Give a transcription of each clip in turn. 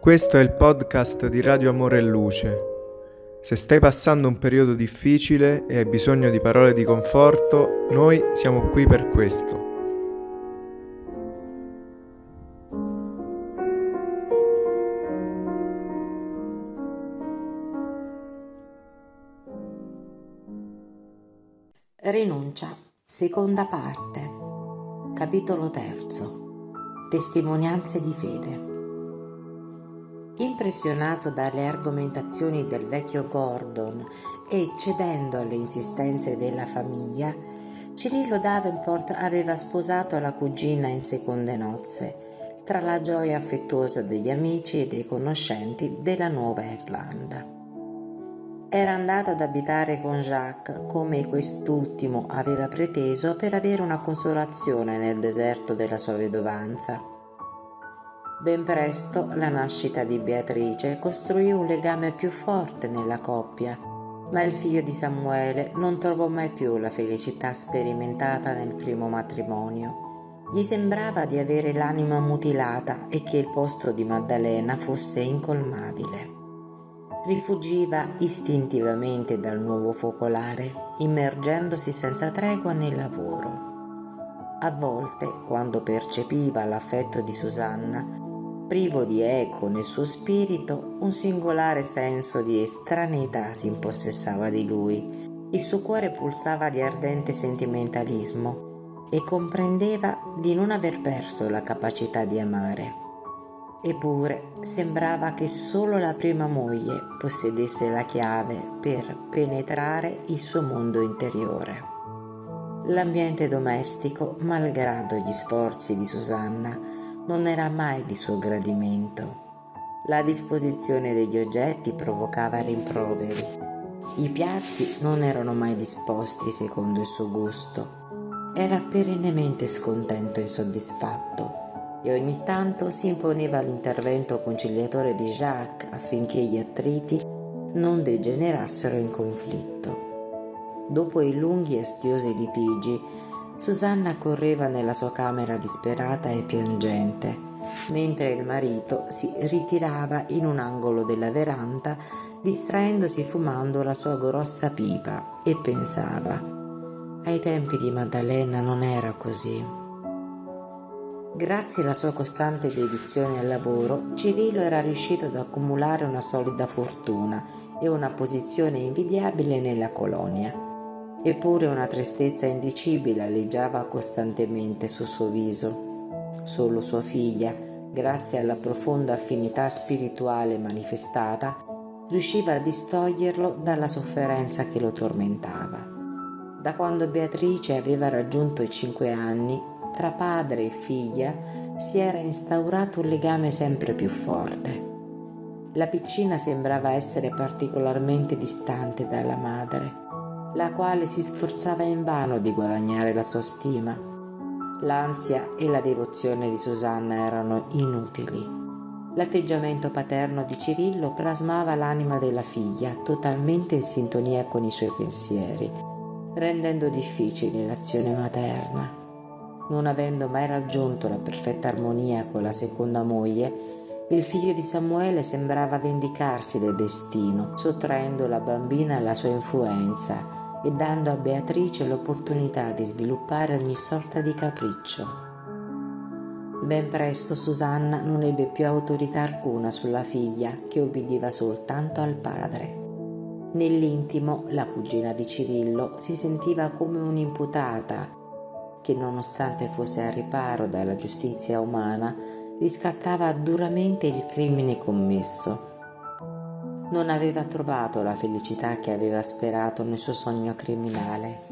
Questo è il podcast di Radio Amore e Luce. Se stai passando un periodo difficile e hai bisogno di parole di conforto, noi siamo qui per questo. Rinuncia, seconda parte, capitolo terzo, testimonianze di fede. Impressionato dalle argomentazioni del vecchio Gordon e cedendo alle insistenze della famiglia, Cirillo Davenport aveva sposato la cugina in seconde nozze, tra la gioia affettuosa degli amici e dei conoscenti della Nuova Irlanda. Era andato ad abitare con Jacques, come quest'ultimo aveva preteso, per avere una consolazione nel deserto della sua vedovanza. Ben presto la nascita di Beatrice costruì un legame più forte nella coppia, ma il figlio di Samuele non trovò mai più la felicità sperimentata nel primo matrimonio. Gli sembrava di avere l'anima mutilata e che il posto di Maddalena fosse incolmabile rifugiva istintivamente dal nuovo focolare, immergendosi senza tregua nel lavoro. A volte, quando percepiva l'affetto di Susanna, privo di eco nel suo spirito, un singolare senso di estraneità si impossessava di lui. Il suo cuore pulsava di ardente sentimentalismo e comprendeva di non aver perso la capacità di amare. Eppure sembrava che solo la prima moglie possedesse la chiave per penetrare il suo mondo interiore. L'ambiente domestico, malgrado gli sforzi di Susanna, non era mai di suo gradimento. La disposizione degli oggetti provocava rimproveri. I piatti non erano mai disposti secondo il suo gusto. Era perennemente scontento e insoddisfatto e ogni tanto si imponeva l'intervento conciliatore di Jacques affinché gli attriti non degenerassero in conflitto. Dopo i lunghi e astiosi litigi, Susanna correva nella sua camera disperata e piangente, mentre il marito si ritirava in un angolo della veranda, distraendosi fumando la sua grossa pipa, e pensava: ai tempi di Maddalena non era così. Grazie alla sua costante dedizione al lavoro, Cirillo era riuscito ad accumulare una solida fortuna e una posizione invidiabile nella colonia. Eppure una tristezza indicibile alleggiava costantemente sul suo viso. Solo sua figlia, grazie alla profonda affinità spirituale manifestata, riusciva a distoglierlo dalla sofferenza che lo tormentava. Da quando Beatrice aveva raggiunto i cinque anni, tra padre e figlia si era instaurato un legame sempre più forte. La piccina sembrava essere particolarmente distante dalla madre, la quale si sforzava invano di guadagnare la sua stima. L'ansia e la devozione di Susanna erano inutili. L'atteggiamento paterno di Cirillo plasmava l'anima della figlia totalmente in sintonia con i suoi pensieri, rendendo difficile l'azione materna non avendo mai raggiunto la perfetta armonia con la seconda moglie, il figlio di Samuele sembrava vendicarsi del destino, sottraendo la bambina alla sua influenza e dando a Beatrice l'opportunità di sviluppare ogni sorta di capriccio. Ben presto Susanna non ebbe più autorità alcuna sulla figlia, che obbediva soltanto al padre. Nell'intimo, la cugina di Cirillo si sentiva come un'imputata che nonostante fosse al riparo dalla giustizia umana, riscattava duramente il crimine commesso. Non aveva trovato la felicità che aveva sperato nel suo sogno criminale.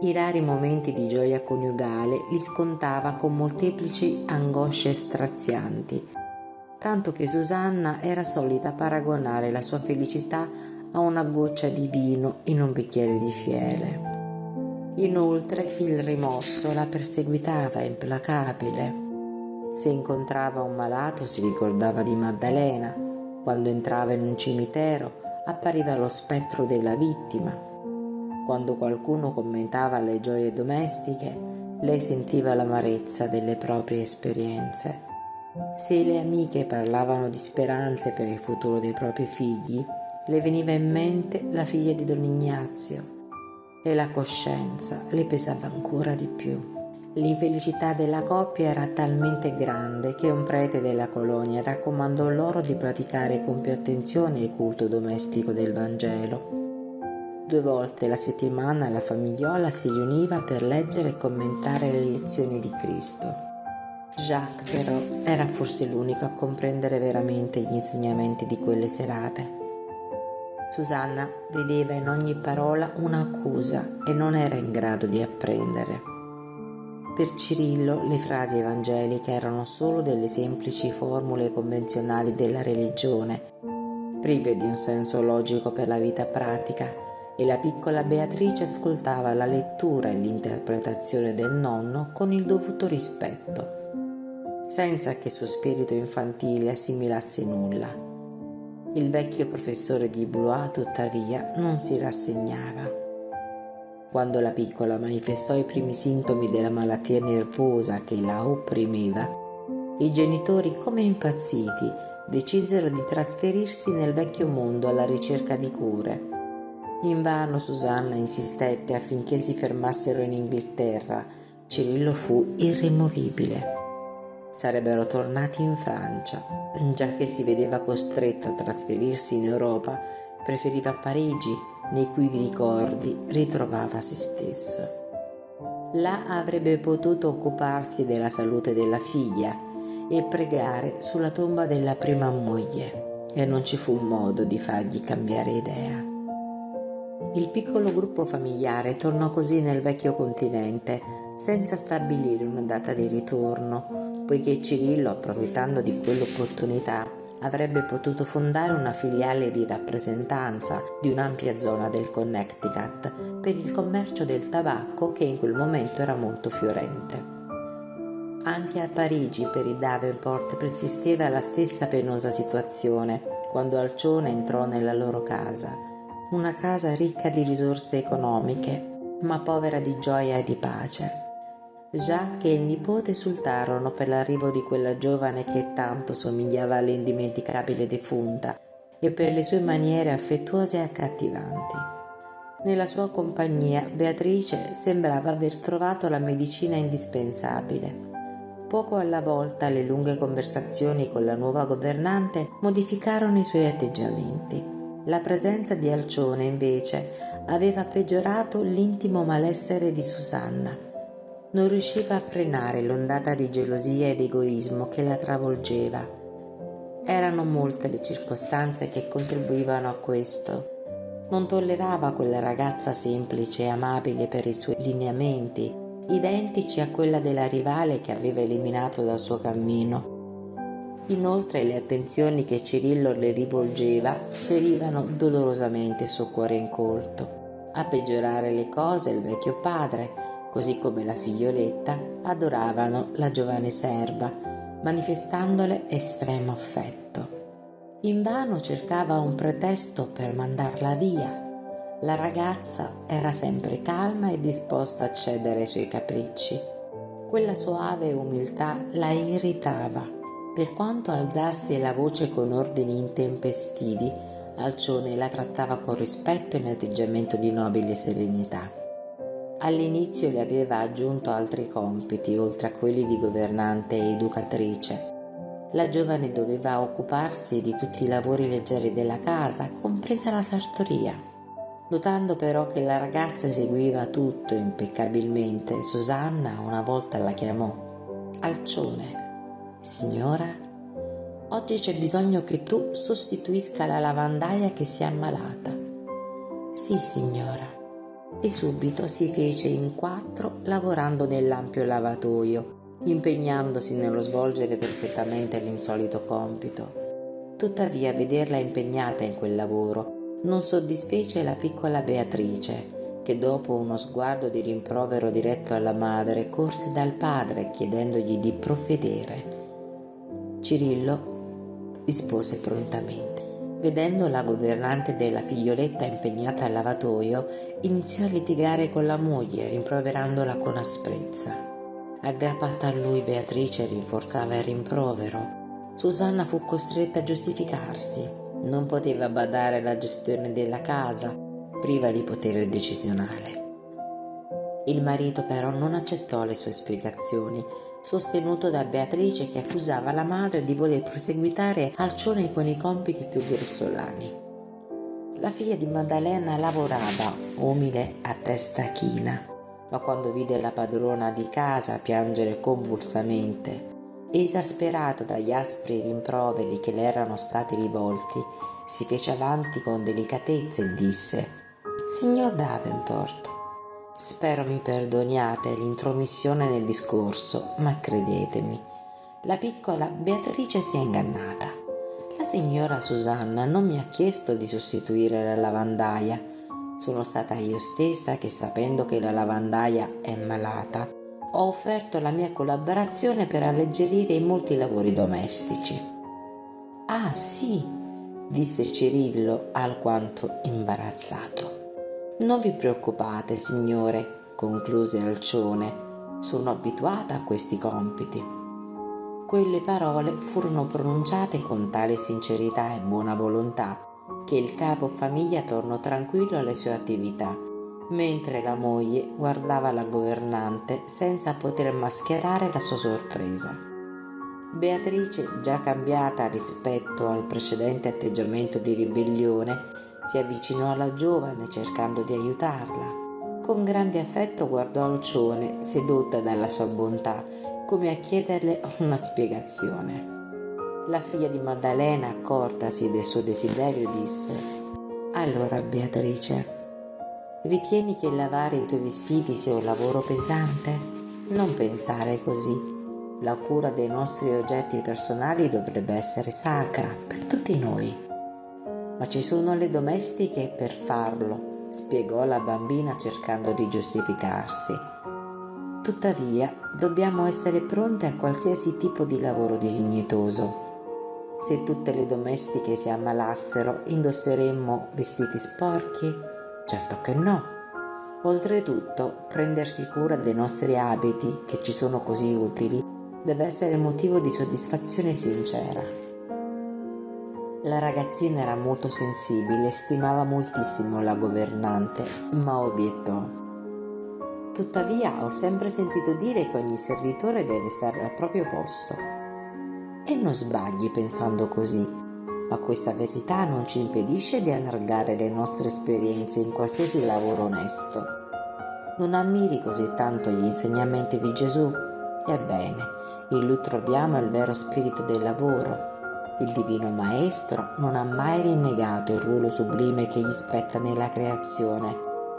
I rari momenti di gioia coniugale li scontava con molteplici angosce strazianti, tanto che Susanna era solita paragonare la sua felicità a una goccia di vino in un bicchiere di fiele. Inoltre il rimorso la perseguitava implacabile. Se incontrava un malato si ricordava di Maddalena. Quando entrava in un cimitero appariva lo spettro della vittima. Quando qualcuno commentava le gioie domestiche, lei sentiva l'amarezza delle proprie esperienze. Se le amiche parlavano di speranze per il futuro dei propri figli, le veniva in mente la figlia di Don Ignazio e la coscienza le pesava ancora di più. L'infelicità della coppia era talmente grande che un prete della colonia raccomandò loro di praticare con più attenzione il culto domestico del Vangelo. Due volte la settimana la famigliola si riuniva per leggere e commentare le lezioni di Cristo. Jacques però era forse l'unico a comprendere veramente gli insegnamenti di quelle serate. Susanna vedeva in ogni parola un'accusa e non era in grado di apprendere. Per Cirillo le frasi evangeliche erano solo delle semplici formule convenzionali della religione, prive di un senso logico per la vita pratica, e la piccola Beatrice ascoltava la lettura e l'interpretazione del nonno con il dovuto rispetto, senza che suo spirito infantile assimilasse nulla. Il vecchio professore di Blois, tuttavia, non si rassegnava. Quando la piccola manifestò i primi sintomi della malattia nervosa che la opprimeva, i genitori, come impazziti, decisero di trasferirsi nel vecchio mondo alla ricerca di cure. Invano Susanna insistette affinché si fermassero in Inghilterra. Cirillo fu irremovibile. Sarebbero tornati in Francia, già che si vedeva costretto a trasferirsi in Europa, preferiva Parigi nei cui ricordi ritrovava se stesso. Là avrebbe potuto occuparsi della salute della figlia e pregare sulla tomba della prima moglie, e non ci fu modo di fargli cambiare idea. Il piccolo gruppo familiare tornò così nel vecchio continente, senza stabilire una data di ritorno, poiché Cirillo, approfittando di quell'opportunità, avrebbe potuto fondare una filiale di rappresentanza di un'ampia zona del Connecticut per il commercio del tabacco che in quel momento era molto fiorente. Anche a Parigi per i Davenport persisteva la stessa penosa situazione quando Alcione entrò nella loro casa, una casa ricca di risorse economiche, ma povera di gioia e di pace. Jacques e il nipote esultarono per l'arrivo di quella giovane che tanto somigliava all'indimenticabile defunta e per le sue maniere affettuose e accattivanti. Nella sua compagnia Beatrice sembrava aver trovato la medicina indispensabile. Poco alla volta le lunghe conversazioni con la nuova governante modificarono i suoi atteggiamenti. La presenza di Alcione, invece, aveva peggiorato l'intimo malessere di Susanna non riusciva a frenare l'ondata di gelosia ed egoismo che la travolgeva. Erano molte le circostanze che contribuivano a questo. Non tollerava quella ragazza semplice e amabile per i suoi lineamenti, identici a quella della rivale che aveva eliminato dal suo cammino. Inoltre le attenzioni che Cirillo le rivolgeva ferivano dolorosamente il suo cuore incolto. A peggiorare le cose il vecchio padre, così come la figlioletta, adoravano la giovane serva, manifestandole estremo affetto. Invano cercava un pretesto per mandarla via. La ragazza era sempre calma e disposta a cedere ai suoi capricci. Quella soave umiltà la irritava. Per quanto alzasse la voce con ordini intempestivi, Alcione la trattava con rispetto e un atteggiamento di nobile serenità. All'inizio le aveva aggiunto altri compiti, oltre a quelli di governante e educatrice. La giovane doveva occuparsi di tutti i lavori leggeri della casa, compresa la sartoria. Notando però che la ragazza eseguiva tutto impeccabilmente, Susanna una volta la chiamò. Alcione, signora, oggi c'è bisogno che tu sostituisca la lavandaia che si è ammalata. Sì, signora e subito si fece in quattro lavorando nell'ampio lavatoio, impegnandosi nello svolgere perfettamente l'insolito compito. Tuttavia vederla impegnata in quel lavoro non soddisfece la piccola Beatrice, che dopo uno sguardo di rimprovero diretto alla madre corse dal padre chiedendogli di provvedere. Cirillo rispose prontamente. Vedendo la governante della figlioletta impegnata al lavatoio, iniziò a litigare con la moglie, rimproverandola con asprezza. Aggrappata a lui, Beatrice rinforzava il rimprovero. Susanna fu costretta a giustificarsi. Non poteva badare alla gestione della casa, priva di potere decisionale. Il marito però non accettò le sue spiegazioni, sostenuto da Beatrice che accusava la madre di voler proseguitare Alcione con i compiti più grossolani. La figlia di Maddalena lavorava, umile a testa china, ma quando vide la padrona di casa piangere convulsamente, esasperata dagli aspri rimproveri che le erano stati rivolti, si fece avanti con delicatezza e disse Signor Davenport, spero mi perdoniate l'intromissione nel discorso, ma credetemi, la piccola Beatrice si è ingannata. La signora Susanna non mi ha chiesto di sostituire la lavandaia, sono stata io stessa che sapendo che la lavandaia è malata, ho offerto la mia collaborazione per alleggerire i molti lavori domestici. Ah sì, disse Cirillo alquanto imbarazzato. Non vi preoccupate, signore, concluse Alcione, sono abituata a questi compiti. Quelle parole furono pronunciate con tale sincerità e buona volontà che il capo famiglia tornò tranquillo alle sue attività, mentre la moglie guardava la governante senza poter mascherare la sua sorpresa. Beatrice, già cambiata rispetto al precedente atteggiamento di ribellione, si avvicinò alla giovane cercando di aiutarla. Con grande affetto guardò Alcione, sedotta dalla sua bontà, come a chiederle una spiegazione. La figlia di Maddalena, accortasi del suo desiderio, disse Allora Beatrice, ritieni che lavare i tuoi vestiti sia un lavoro pesante? Non pensare così. La cura dei nostri oggetti personali dovrebbe essere sacra per tutti noi. Ma ci sono le domestiche per farlo, spiegò la bambina cercando di giustificarsi. Tuttavia, dobbiamo essere pronte a qualsiasi tipo di lavoro dignitoso se tutte le domestiche si ammalassero, indosseremmo vestiti sporchi? Certo che no. Oltretutto, prendersi cura dei nostri abiti, che ci sono così utili, deve essere motivo di soddisfazione sincera. La ragazzina era molto sensibile e stimava moltissimo la governante, ma obiettò. Tuttavia ho sempre sentito dire che ogni servitore deve stare al proprio posto. E non sbagli pensando così, ma questa verità non ci impedisce di allargare le nostre esperienze in qualsiasi lavoro onesto. Non ammiri così tanto gli insegnamenti di Gesù? Ebbene, in lui troviamo il vero spirito del lavoro. Il divino maestro non ha mai rinnegato il ruolo sublime che gli spetta nella creazione.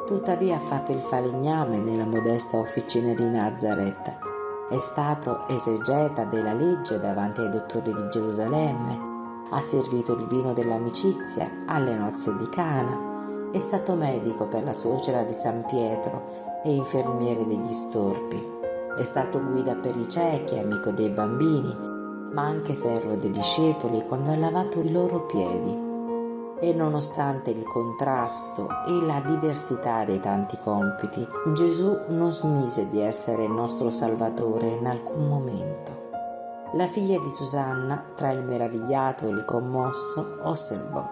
Tuttavia ha fatto il falegname nella modesta officina di Nazareth è stato esegeta della legge davanti ai dottori di Gerusalemme, ha servito il vino dell'amicizia alle nozze di Cana, è stato medico per la suocera di San Pietro e infermiere degli storpi, è stato guida per i ciechi, amico dei bambini, ma anche servo dei discepoli quando ha lavato i loro piedi e nonostante il contrasto e la diversità dei tanti compiti, Gesù non smise di essere il nostro Salvatore in alcun momento. La figlia di Susanna, tra il meravigliato e il commosso, osservò.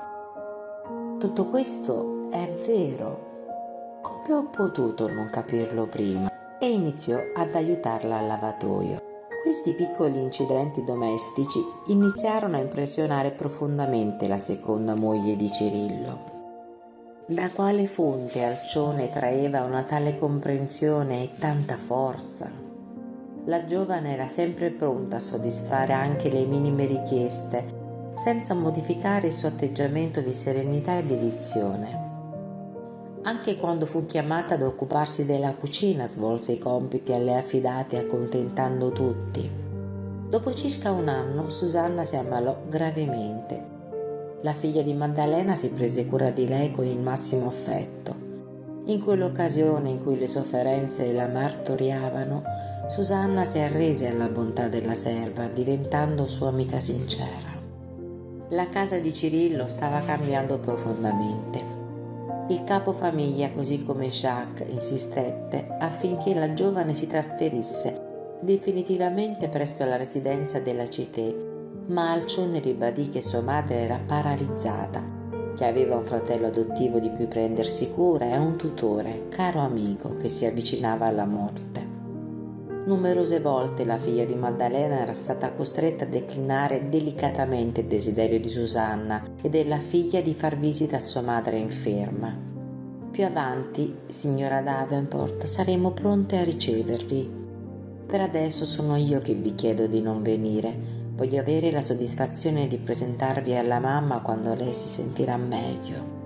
Tutto questo è vero. Come ho potuto non capirlo prima? E iniziò ad aiutarla al lavatoio. Questi piccoli incidenti domestici iniziarono a impressionare profondamente la seconda moglie di Cirillo. Da quale fonte Alcione traeva una tale comprensione e tanta forza? La giovane era sempre pronta a soddisfare anche le minime richieste, senza modificare il suo atteggiamento di serenità e dedizione. Anche quando fu chiamata ad occuparsi della cucina svolse i compiti a lei affidati accontentando tutti. Dopo circa un anno Susanna si ammalò gravemente. La figlia di Maddalena si prese cura di lei con il massimo affetto. In quell'occasione in cui le sofferenze la martoriavano, Susanna si arrese alla bontà della serva, diventando sua amica sincera. La casa di Cirillo stava cambiando profondamente. Il capofamiglia, così come Jacques, insistette affinché la giovane si trasferisse definitivamente presso la residenza della Cité, ma Alcione ribadì che sua madre era paralizzata, che aveva un fratello adottivo di cui prendersi cura e un tutore, caro amico, che si avvicinava alla morte. Numerose volte la figlia di Maddalena era stata costretta a declinare delicatamente il desiderio di Susanna e della figlia di far visita a sua madre inferma. Più avanti, signora Davenport, saremo pronte a ricevervi. Per adesso sono io che vi chiedo di non venire. Voglio avere la soddisfazione di presentarvi alla mamma quando lei si sentirà meglio.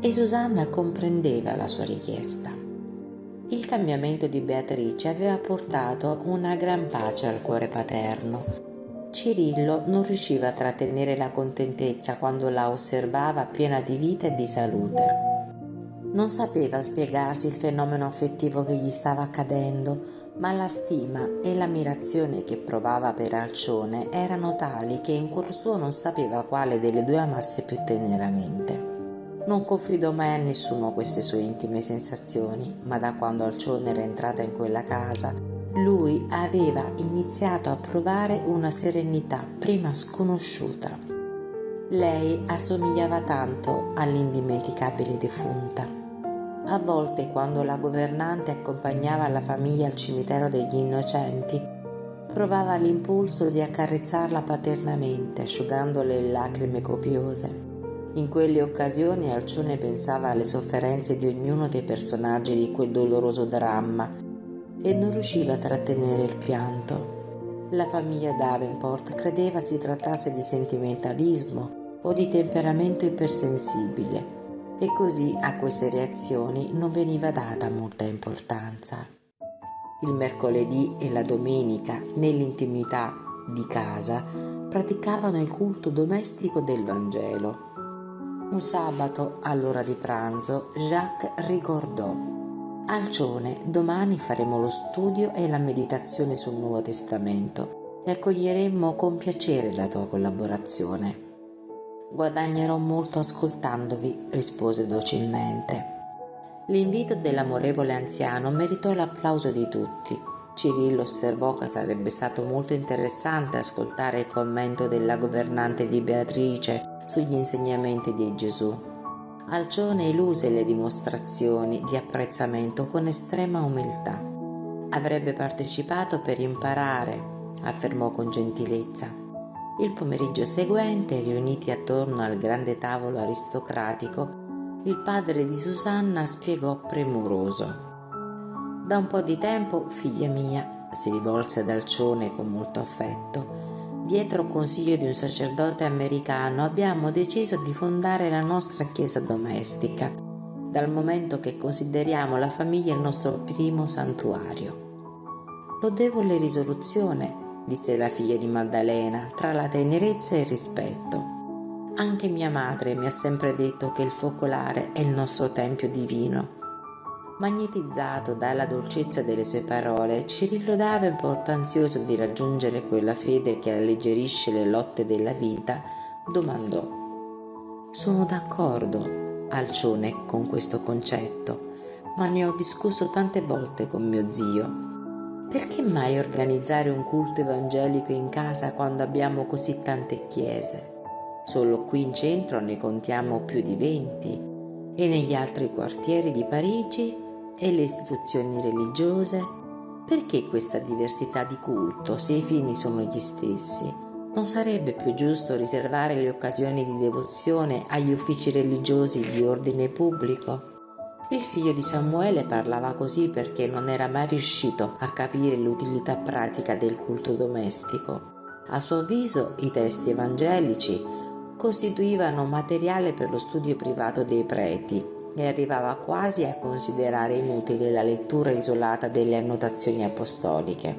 E Susanna comprendeva la sua richiesta. Il cambiamento di Beatrice aveva portato una gran pace al cuore paterno. Cirillo non riusciva a trattenere la contentezza quando la osservava piena di vita e di salute. Non sapeva spiegarsi il fenomeno affettivo che gli stava accadendo, ma la stima e l'ammirazione che provava per Alcione erano tali che in cuor suo non sapeva quale delle due amasse più teneramente. Non confidò mai a nessuno queste sue intime sensazioni, ma da quando Alcione era entrata in quella casa, lui aveva iniziato a provare una serenità prima sconosciuta. Lei assomigliava tanto all'indimenticabile defunta. A volte, quando la governante accompagnava la famiglia al cimitero degli innocenti, provava l'impulso di accarezzarla paternamente, asciugandole le lacrime copiose. In quelle occasioni Alcione pensava alle sofferenze di ognuno dei personaggi di quel doloroso dramma e non riusciva a trattenere il pianto. La famiglia Davenport credeva si trattasse di sentimentalismo o di temperamento ipersensibile e così a queste reazioni non veniva data molta importanza. Il mercoledì e la domenica, nell'intimità di casa, praticavano il culto domestico del Vangelo un sabato, all'ora di pranzo, Jacques ricordò Alcione, domani faremo lo studio e la meditazione sul Nuovo Testamento e accoglieremo con piacere la tua collaborazione. Guadagnerò molto ascoltandovi, rispose docilmente. L'invito dell'amorevole anziano meritò l'applauso di tutti. Cirillo osservò che sarebbe stato molto interessante ascoltare il commento della governante di Beatrice sugli insegnamenti di Gesù. Alcione eluse le dimostrazioni di apprezzamento con estrema umiltà. Avrebbe partecipato per imparare, affermò con gentilezza. Il pomeriggio seguente, riuniti attorno al grande tavolo aristocratico, il padre di Susanna spiegò premuroso. Da un po' di tempo, figlia mia, si rivolse ad Alcione con molto affetto, dietro consiglio di un sacerdote americano, abbiamo deciso di fondare la nostra chiesa domestica, dal momento che consideriamo la famiglia il nostro primo santuario. Lodevole risoluzione, disse la figlia di Maddalena, tra la tenerezza e il rispetto. Anche mia madre mi ha sempre detto che il focolare è il nostro tempio divino Magnetizzato dalla dolcezza delle sue parole, Cirillo Davenport, ansioso di raggiungere quella fede che alleggerisce le lotte della vita, domandò: Sono d'accordo, Alcione, con questo concetto, ma ne ho discusso tante volte con mio zio. Perché mai organizzare un culto evangelico in casa quando abbiamo così tante chiese? Solo qui in centro ne contiamo più di venti e negli altri quartieri di Parigi e le istituzioni religiose? Perché questa diversità di culto se i fini sono gli stessi? Non sarebbe più giusto riservare le occasioni di devozione agli uffici religiosi di ordine pubblico? Il figlio di Samuele parlava così perché non era mai riuscito a capire l'utilità pratica del culto domestico. A suo avviso i testi evangelici costituivano materiale per lo studio privato dei preti e arrivava quasi a considerare inutile la lettura isolata delle annotazioni apostoliche.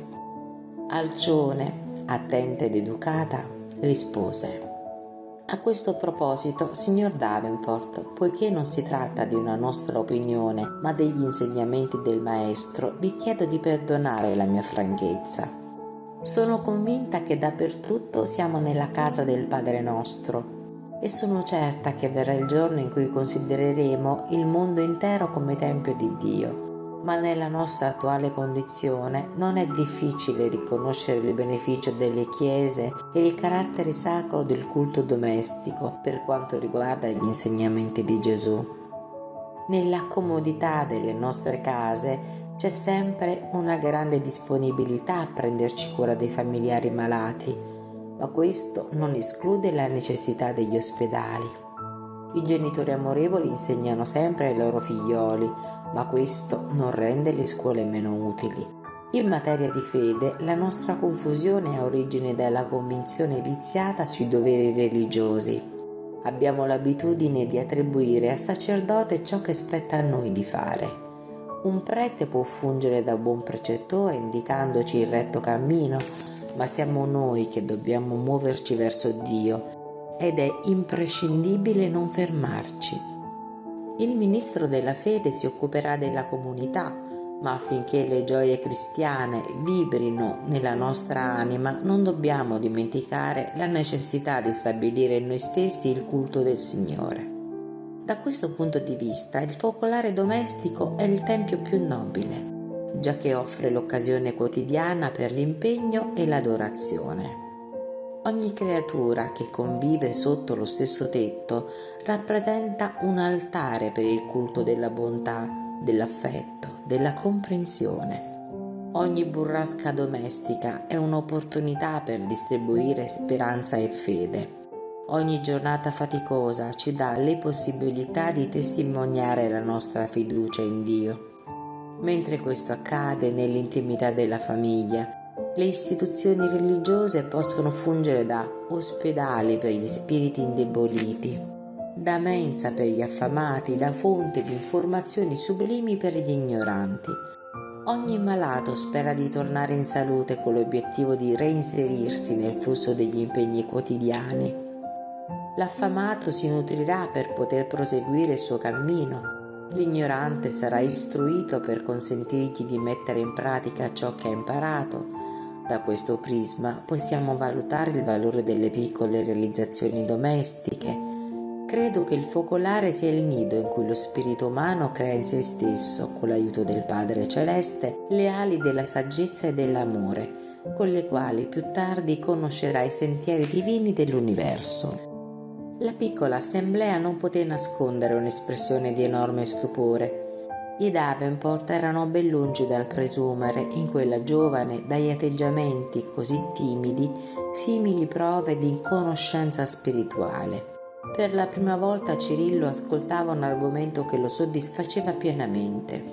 Alcione, attenta ed educata, rispose a questo proposito, signor Davenport, poiché non si tratta di una nostra opinione, ma degli insegnamenti del Maestro, vi chiedo di perdonare la mia franchezza. Sono convinta che dappertutto siamo nella casa del Padre nostro e sono certa che verrà il giorno in cui considereremo il mondo intero come tempio di Dio. ma nella nostra attuale condizione non è difficile riconoscere il beneficio delle chiese e il carattere sacro del culto domestico per quanto riguarda gli insegnamenti di Gesù. Nella comodità delle nostre case c'è sempre una grande disponibilità a prenderci cura dei familiari malati, ma questo non esclude la necessità degli ospedali. I genitori amorevoli insegnano sempre ai loro figlioli, ma questo non rende le scuole meno utili. In materia di fede, la nostra confusione ha origine dalla convinzione viziata sui doveri religiosi. Abbiamo l'abitudine di attribuire al sacerdote ciò che spetta a noi di fare. Un prete può fungere da buon precettore indicandoci il retto cammino, ma siamo noi che dobbiamo muoverci verso Dio ed è imprescindibile non fermarci. Il ministro della fede si occuperà della comunità, ma affinché le gioie cristiane vibrino nella nostra anima non dobbiamo dimenticare la necessità di stabilire in noi stessi il culto del Signore. Da questo punto di vista il focolare domestico è il tempio più nobile, già che offre l'occasione quotidiana per l'impegno e l'adorazione. Ogni creatura che convive sotto lo stesso tetto rappresenta un altare per il culto della bontà, dell'affetto, della comprensione. Ogni burrasca domestica è un'opportunità per distribuire speranza e fede. Ogni giornata faticosa ci dà le possibilità di testimoniare la nostra fiducia in Dio. Mentre questo accade nell'intimità della famiglia, le istituzioni religiose possono fungere da ospedali per gli spiriti indeboliti, da mensa per gli affamati, da fonte di informazioni sublimi per gli ignoranti. Ogni malato spera di tornare in salute con l'obiettivo di reinserirsi nel flusso degli impegni quotidiani. L'affamato si nutrirà per poter proseguire il suo cammino. L'ignorante sarà istruito per consentirgli di mettere in pratica ciò che ha imparato da questo prisma possiamo valutare il valore delle piccole realizzazioni domestiche. Credo che il focolare sia il nido in cui lo spirito umano crea in se stesso, con l'aiuto del Padre Celeste, le ali della saggezza e dell'amore, con le quali più tardi conoscerà i sentieri divini dell'universo. La piccola assemblea non poté nascondere un'espressione di enorme stupore i Davenport erano ben lungi dal presumere in quella giovane, dagli atteggiamenti così timidi, simili prove di inconoscenza spirituale. Per la prima volta Cirillo ascoltava un argomento che lo soddisfaceva pienamente.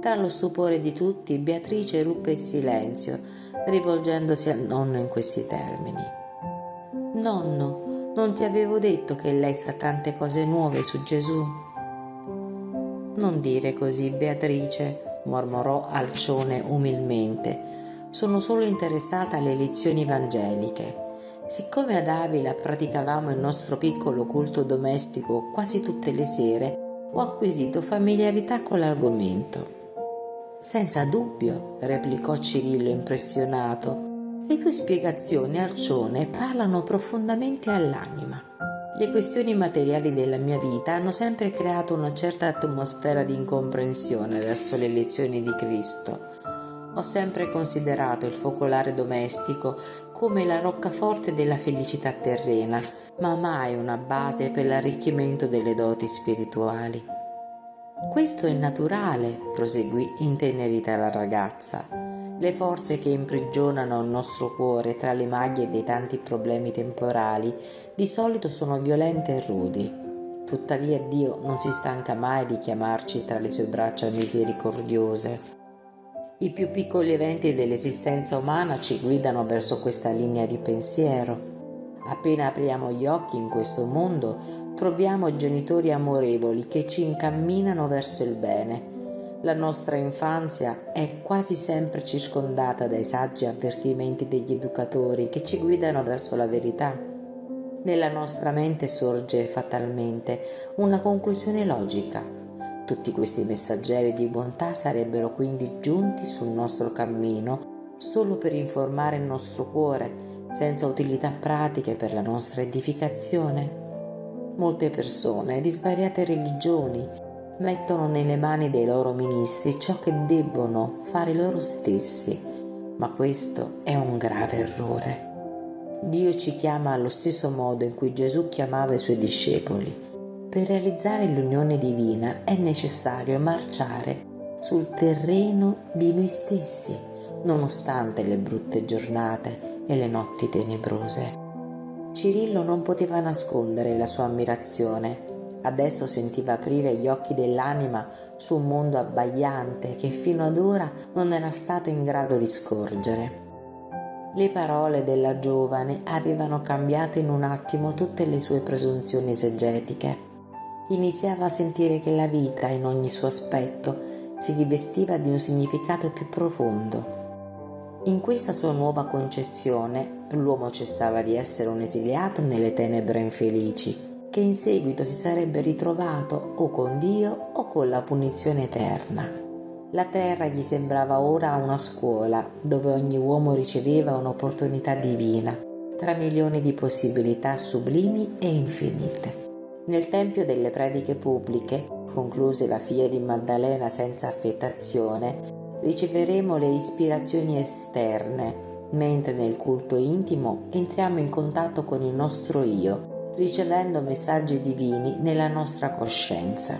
Tra lo stupore di tutti, Beatrice ruppe il silenzio, rivolgendosi al nonno in questi termini. Nonno, non ti avevo detto che lei sa tante cose nuove su Gesù? Non dire così, Beatrice, mormorò Alcione umilmente. Sono solo interessata alle lezioni evangeliche. Siccome ad Avila praticavamo il nostro piccolo culto domestico quasi tutte le sere, ho acquisito familiarità con l'argomento. Senza dubbio, replicò Cirillo impressionato, le tue spiegazioni, Alcione, parlano profondamente all'anima. Le questioni materiali della mia vita hanno sempre creato una certa atmosfera di incomprensione verso le lezioni di Cristo. Ho sempre considerato il focolare domestico come la roccaforte della felicità terrena, ma mai una base per l'arricchimento delle doti spirituali. Questo è naturale, proseguì intenerita la ragazza. Le forze che imprigionano il nostro cuore tra le maglie dei tanti problemi temporali di solito sono violente e rudi. Tuttavia Dio non si stanca mai di chiamarci tra le sue braccia misericordiose. I più piccoli eventi dell'esistenza umana ci guidano verso questa linea di pensiero. Appena apriamo gli occhi in questo mondo, troviamo genitori amorevoli che ci incamminano verso il bene la nostra infanzia è quasi sempre circondata dai saggi avvertimenti degli educatori che ci guidano verso la verità. Nella nostra mente sorge fatalmente una conclusione logica. Tutti questi messaggeri di bontà sarebbero quindi giunti sul nostro cammino solo per informare il nostro cuore, senza utilità pratiche per la nostra edificazione. Molte persone di svariate religioni mettono nelle mani dei loro ministri ciò che debbono fare loro stessi, ma questo è un grave errore. Dio ci chiama allo stesso modo in cui Gesù chiamava i suoi discepoli. Per realizzare l'unione divina è necessario marciare sul terreno di noi stessi, nonostante le brutte giornate e le notti tenebrose. Cirillo non poteva nascondere la sua ammirazione. Adesso sentiva aprire gli occhi dell'anima su un mondo abbagliante che fino ad ora non era stato in grado di scorgere. Le parole della giovane avevano cambiato in un attimo tutte le sue presunzioni esegetiche. Iniziava a sentire che la vita, in ogni suo aspetto, si rivestiva di un significato più profondo. In questa sua nuova concezione, l'uomo cessava di essere un esiliato nelle tenebre infelici, che in seguito si sarebbe ritrovato o con Dio o con la punizione eterna. La terra gli sembrava ora una scuola dove ogni uomo riceveva un'opportunità divina, tra milioni di possibilità sublimi e infinite. Nel tempio delle prediche pubbliche, concluse la figlia di Maddalena senza affettazione, riceveremo le ispirazioni esterne, mentre nel culto intimo entriamo in contatto con il nostro io, ricevendo messaggi divini nella nostra coscienza.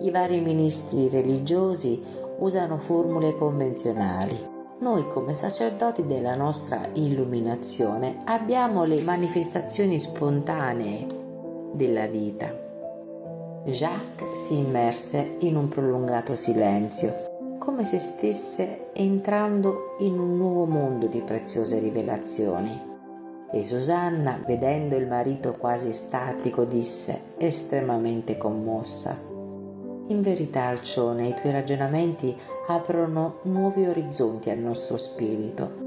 I vari ministri religiosi usano formule convenzionali. Noi come sacerdoti della nostra illuminazione abbiamo le manifestazioni spontanee della vita. Jacques si immerse in un prolungato silenzio come se stesse entrando in un nuovo mondo di preziose rivelazioni. E Susanna, vedendo il marito quasi estatico, disse, estremamente commossa, In verità, Alcione, i tuoi ragionamenti aprono nuovi orizzonti al nostro spirito.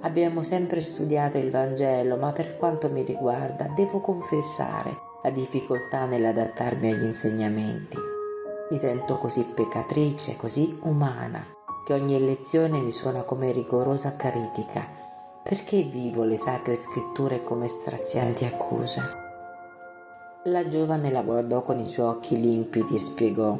Abbiamo sempre studiato il Vangelo, ma per quanto mi riguarda, devo confessare la difficoltà nell'adattarmi agli insegnamenti. Mi sento così peccatrice, così umana, che ogni lezione mi suona come rigorosa critica. Perché vivo le sacre scritture come strazianti accuse? La giovane la guardò con i suoi occhi limpidi e spiegò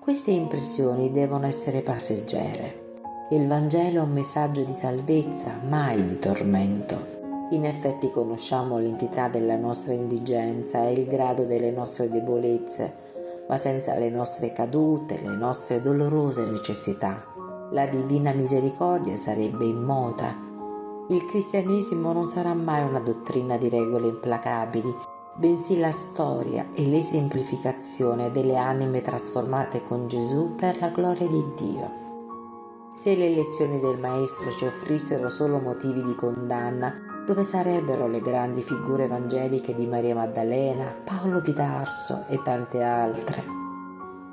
queste impressioni devono essere passeggere. Il Vangelo è un messaggio di salvezza, mai di tormento. In effetti conosciamo l'entità della nostra indigenza e il grado delle nostre debolezze ma senza le nostre cadute, le nostre dolorose necessità. La divina misericordia sarebbe immota. Il cristianesimo non sarà mai una dottrina di regole implacabili, bensì la storia e l'esemplificazione delle anime trasformate con Gesù per la gloria di Dio. Se le lezioni del Maestro ci offrissero solo motivi di condanna, dove sarebbero le grandi figure evangeliche di Maria Maddalena, Paolo di Tarso e tante altre.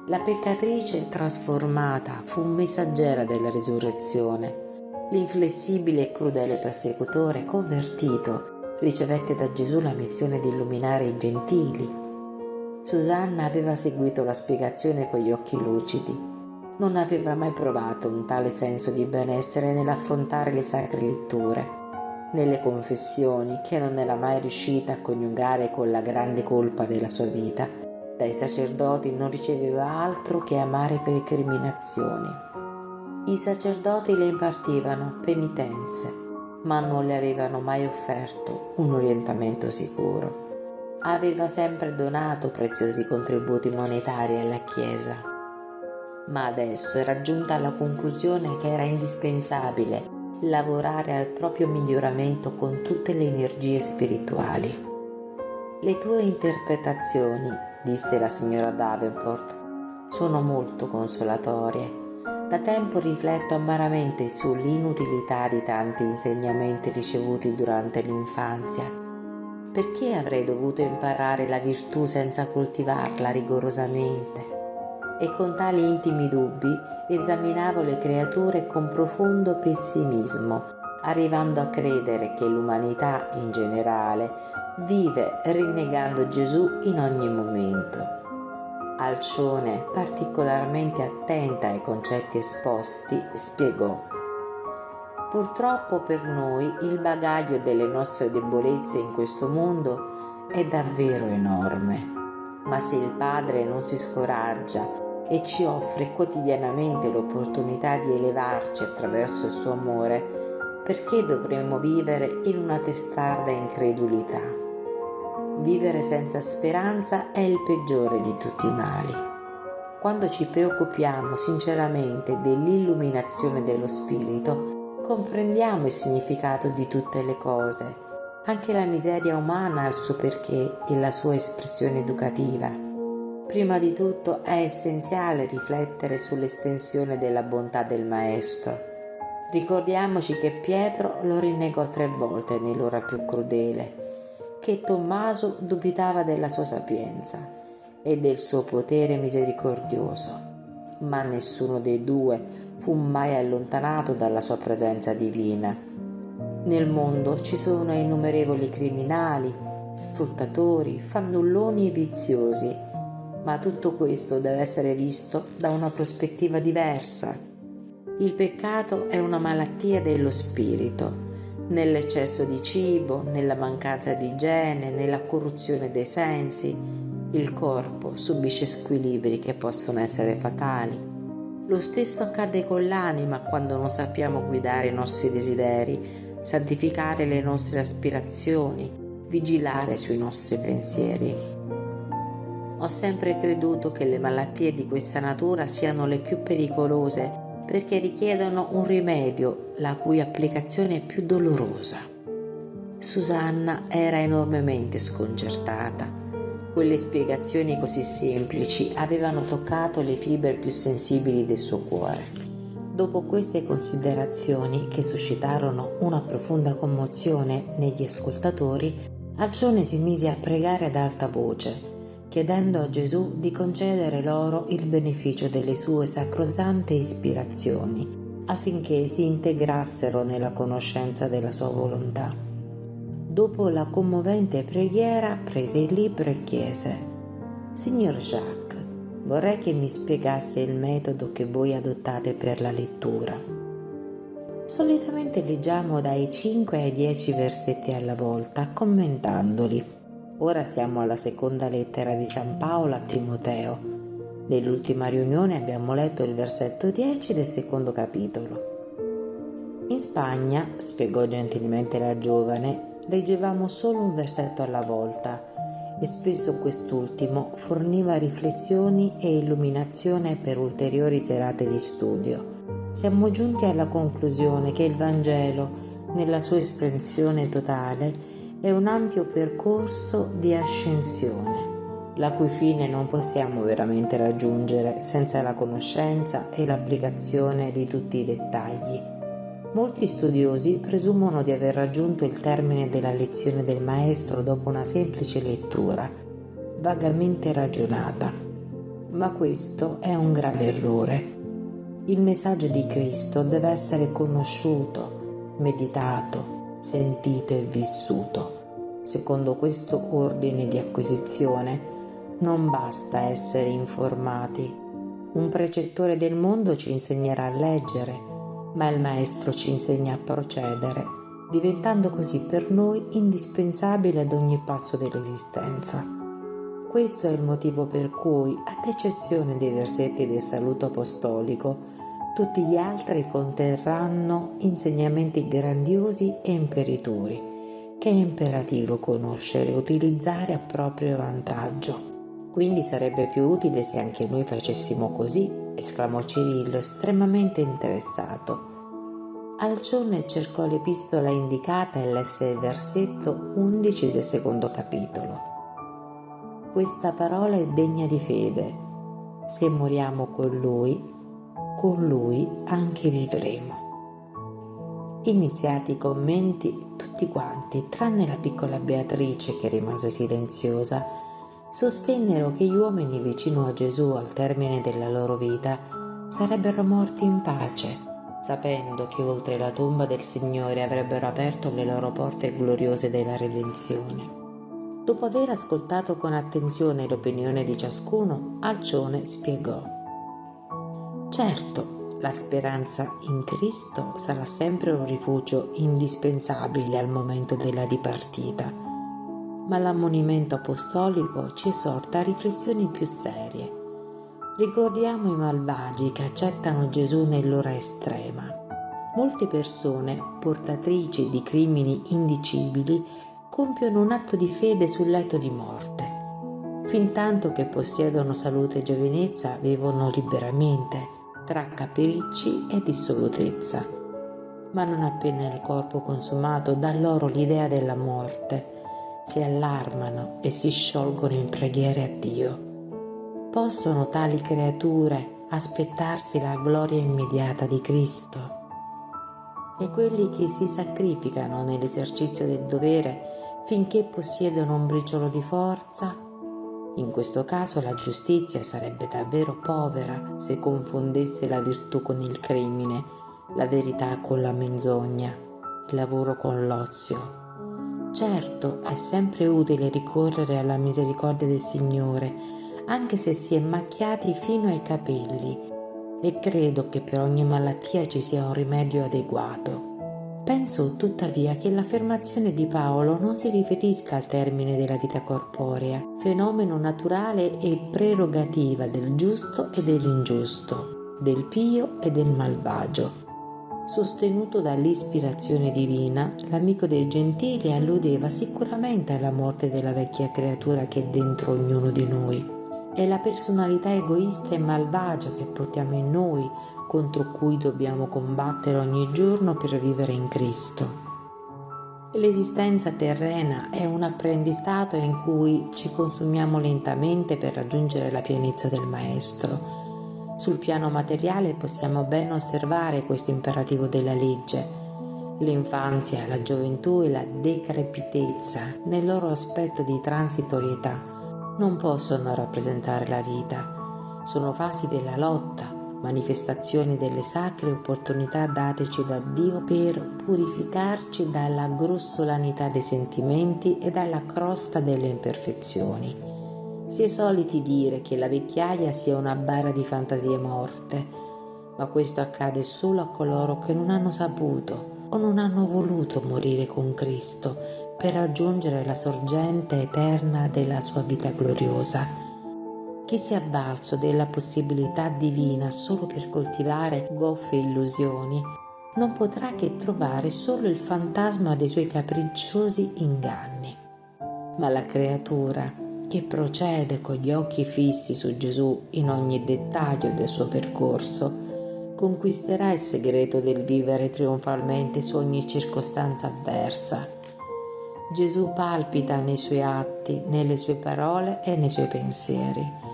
La peccatrice trasformata fu messaggera della risurrezione. L'inflessibile e crudele persecutore convertito ricevette da Gesù la missione di illuminare i gentili. Susanna aveva seguito la spiegazione con gli occhi lucidi. Non aveva mai provato un tale senso di benessere nell'affrontare le sacre letture nelle confessioni che non era mai riuscita a coniugare con la grande colpa della sua vita, dai sacerdoti non riceveva altro che amare recriminazioni. I sacerdoti le impartivano penitenze, ma non le avevano mai offerto un orientamento sicuro. Aveva sempre donato preziosi contributi monetari alla Chiesa, ma adesso era giunta alla conclusione che era indispensabile lavorare al proprio miglioramento con tutte le energie spirituali. Le tue interpretazioni, disse la signora Davenport, sono molto consolatorie. Da tempo rifletto amaramente sull'inutilità di tanti insegnamenti ricevuti durante l'infanzia. Perché avrei dovuto imparare la virtù senza coltivarla rigorosamente? E con tali intimi dubbi esaminavo le creature con profondo pessimismo, arrivando a credere che l'umanità in generale vive rinnegando Gesù in ogni momento. Alcione, particolarmente attenta ai concetti esposti, spiegò Purtroppo per noi il bagaglio delle nostre debolezze in questo mondo è davvero enorme. Ma se il Padre non si scoraggia e ci offre quotidianamente l'opportunità di elevarci attraverso il suo amore, perché dovremmo vivere in una testarda incredulità? Vivere senza speranza è il peggiore di tutti i mali. Quando ci preoccupiamo sinceramente dell'illuminazione dello Spirito, comprendiamo il significato di tutte le cose. Anche la miseria umana ha il suo perché e la sua espressione educativa. Prima di tutto è essenziale riflettere sull'estensione della bontà del Maestro. Ricordiamoci che Pietro lo rinnegò tre volte nell'ora più crudele, che Tommaso dubitava della sua sapienza e del suo potere misericordioso, ma nessuno dei due fu mai allontanato dalla sua presenza divina. Nel mondo ci sono innumerevoli criminali, sfruttatori, fannulloni e viziosi ma tutto questo deve essere visto da una prospettiva diversa. Il peccato è una malattia dello spirito. Nell'eccesso di cibo, nella mancanza di igiene, nella corruzione dei sensi, il corpo subisce squilibri che possono essere fatali. Lo stesso accade con l'anima quando non sappiamo guidare i nostri desideri, santificare le nostre aspirazioni, vigilare sui nostri pensieri. Ho sempre creduto che le malattie di questa natura siano le più pericolose perché richiedono un rimedio la cui applicazione è più dolorosa. Susanna era enormemente sconcertata. Quelle spiegazioni così semplici avevano toccato le fibre più sensibili del suo cuore. Dopo queste considerazioni, che suscitarono una profonda commozione negli ascoltatori, Alcione si mise a pregare ad alta voce chiedendo a Gesù di concedere loro il beneficio delle sue sacrosante ispirazioni, affinché si integrassero nella conoscenza della sua volontà. Dopo la commovente preghiera prese il libro e chiese Signor Jacques, vorrei che mi spiegasse il metodo che voi adottate per la lettura. Solitamente leggiamo dai 5 ai 10 versetti alla volta, commentandoli. Ora siamo alla seconda lettera di San Paolo a Timoteo. Nell'ultima riunione abbiamo letto il versetto 10 del secondo capitolo. In Spagna, spiegò gentilmente la giovane, leggevamo solo un versetto alla volta e spesso quest'ultimo forniva riflessioni e illuminazione per ulteriori serate di studio. Siamo giunti alla conclusione che il Vangelo, nella sua espressione totale, è un ampio percorso di ascensione, la cui fine non possiamo veramente raggiungere senza la conoscenza e l'applicazione di tutti i dettagli. Molti studiosi presumono di aver raggiunto il termine della lezione del maestro dopo una semplice lettura, vagamente ragionata. Ma questo è un grave errore. Il messaggio di Cristo deve essere conosciuto, meditato, sentito e vissuto. Secondo questo ordine di acquisizione non basta essere informati. Un precettore del mondo ci insegnerà a leggere, ma il maestro ci insegna a procedere, diventando così per noi indispensabile ad ogni passo dell'esistenza. Questo è il motivo per cui, ad eccezione dei versetti del saluto apostolico, tutti gli altri conterranno insegnamenti grandiosi e imperitori, che è imperativo conoscere e utilizzare a proprio vantaggio. Quindi sarebbe più utile se anche noi facessimo così, esclamò Cirillo, estremamente interessato. Alcione cercò l'epistola indicata e lesse il versetto 11 del secondo capitolo. Questa parola è degna di fede. Se moriamo con lui, con lui anche vivremo. Iniziati i commenti, tutti quanti, tranne la piccola Beatrice che rimase silenziosa, sostennero che gli uomini vicino a Gesù al termine della loro vita sarebbero morti in pace, sapendo che oltre la tomba del Signore avrebbero aperto le loro porte gloriose della redenzione. Dopo aver ascoltato con attenzione l'opinione di ciascuno, Alcione spiegò. Certo, la speranza in Cristo sarà sempre un rifugio indispensabile al momento della dipartita. ma l'ammonimento apostolico ci esorta a riflessioni più serie. Ricordiamo i malvagi che accettano Gesù nell'ora estrema. Molte persone, portatrici di crimini indicibili, compiono un atto di fede sul letto di morte. Fin tanto che possiedono salute e giovinezza, vivono liberamente, tra capricci e dissolutezza. Ma non appena il corpo consumato dà loro l'idea della morte, si allarmano e si sciolgono in preghiere a Dio. Possono tali creature aspettarsi la gloria immediata di Cristo? E quelli che si sacrificano nell'esercizio del dovere finché possiedono un briciolo di forza? In questo caso la giustizia sarebbe davvero povera se confondesse la virtù con il crimine, la verità con la menzogna, il lavoro con l'ozio. Certo, è sempre utile ricorrere alla misericordia del Signore, anche se si è macchiati fino ai capelli, e credo che per ogni malattia ci sia un rimedio adeguato. Penso tuttavia che l'affermazione di Paolo non si riferisca al termine della vita corporea, fenomeno naturale e prerogativa del giusto e dell'ingiusto, del pio e del malvagio, Sostenuto dall'ispirazione divina, l'amico dei gentili alludeva sicuramente alla morte della vecchia creatura che è dentro ognuno di noi. È la personalità egoista e malvagia che portiamo in noi, contro cui dobbiamo combattere ogni giorno per vivere in Cristo. L'esistenza terrena è un apprendistato in cui ci consumiamo lentamente per raggiungere la pienezza del Maestro sul piano materiale possiamo ben osservare questo imperativo della legge. L'infanzia, la gioventù e la decrepitezza, nel loro aspetto di transitorietà, non possono rappresentare la vita. Sono fasi della lotta, manifestazioni delle sacre opportunità dateci da Dio per purificarci dalla grossolanità dei sentimenti e dalla crosta delle imperfezioni. Si è soliti dire che la vecchiaia sia una bara di fantasie morte, ma questo accade solo a coloro che non hanno saputo o non hanno voluto morire con Cristo per raggiungere la sorgente eterna della sua vita gloriosa. Chi si è avvalso della possibilità divina solo per coltivare goffe illusioni non potrà che trovare solo il fantasma dei suoi capricciosi inganni. Ma la creatura, che procede con gli occhi fissi su Gesù in ogni dettaglio del suo percorso, conquisterà il segreto del vivere trionfalmente su ogni circostanza avversa. Gesù palpita nei suoi atti, nelle sue parole e nei suoi pensieri.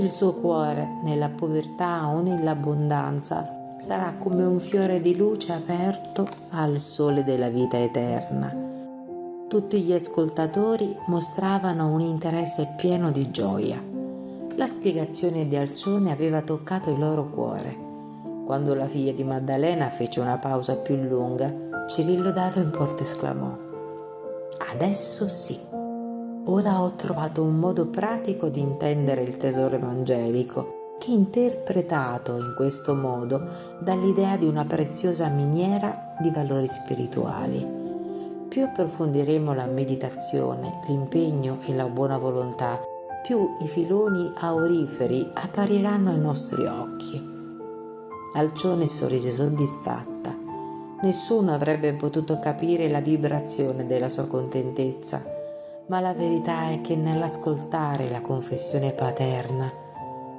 Il suo cuore, nella povertà o nell'abbondanza, sarà come un fiore di luce aperto al sole della vita eterna tutti gli ascoltatori mostravano un interesse pieno di gioia. La spiegazione di Alcione aveva toccato il loro cuore. Quando la figlia di Maddalena fece una pausa più lunga, Cirillo Davenport esclamò: Adesso sì. Ora ho trovato un modo pratico di intendere il tesoro evangelico, che interpretato in questo modo dà l'idea di una preziosa miniera di valori spirituali. Più approfondiremo la meditazione, l'impegno e la buona volontà, più i filoni auriferi appariranno ai nostri occhi. Alcione sorrise soddisfatta. Nessuno avrebbe potuto capire la vibrazione della sua contentezza, ma la verità è che nell'ascoltare la confessione paterna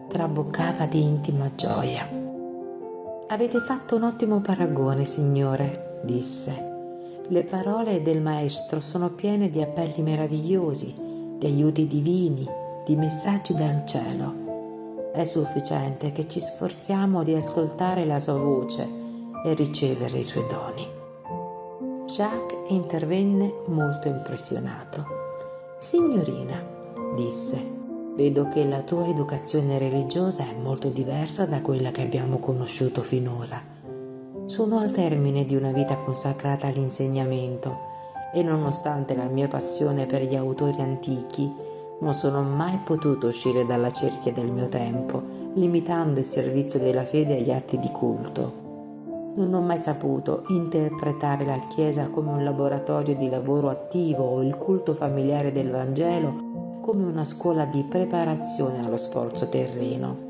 traboccava di intima gioia. Avete fatto un ottimo paragone, Signore, disse. Le parole del Maestro sono piene di appelli meravigliosi, di aiuti divini, di messaggi dal cielo. È sufficiente che ci sforziamo di ascoltare la sua voce e ricevere i suoi doni. Jacques intervenne molto impressionato. Signorina, disse, vedo che la tua educazione religiosa è molto diversa da quella che abbiamo conosciuto finora sono al termine di una vita consacrata all'insegnamento e nonostante la mia passione per gli autori antichi, non sono mai potuto uscire dalla cerchia del mio tempo, limitando il servizio della fede agli atti di culto. Non ho mai saputo interpretare la Chiesa come un laboratorio di lavoro attivo o il culto familiare del Vangelo come una scuola di preparazione allo sforzo terreno.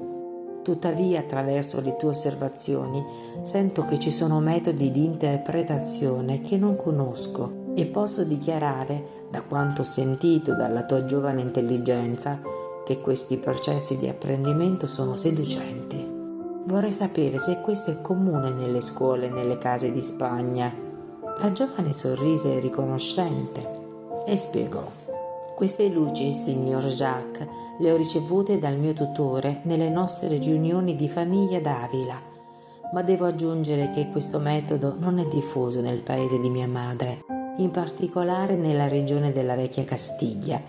Tuttavia, attraverso le tue osservazioni, sento che ci sono metodi di interpretazione che non conosco e posso dichiarare, da quanto sentito dalla tua giovane intelligenza, che questi processi di apprendimento sono seducenti. Vorrei sapere se questo è comune nelle scuole e nelle case di Spagna. La giovane sorrise riconoscente e spiegò. Queste luci, signor Jacques, le ho ricevute dal mio tutore nelle nostre riunioni di famiglia d'Avila, ma devo aggiungere che questo metodo non è diffuso nel paese di mia madre, in particolare nella regione della vecchia Castiglia,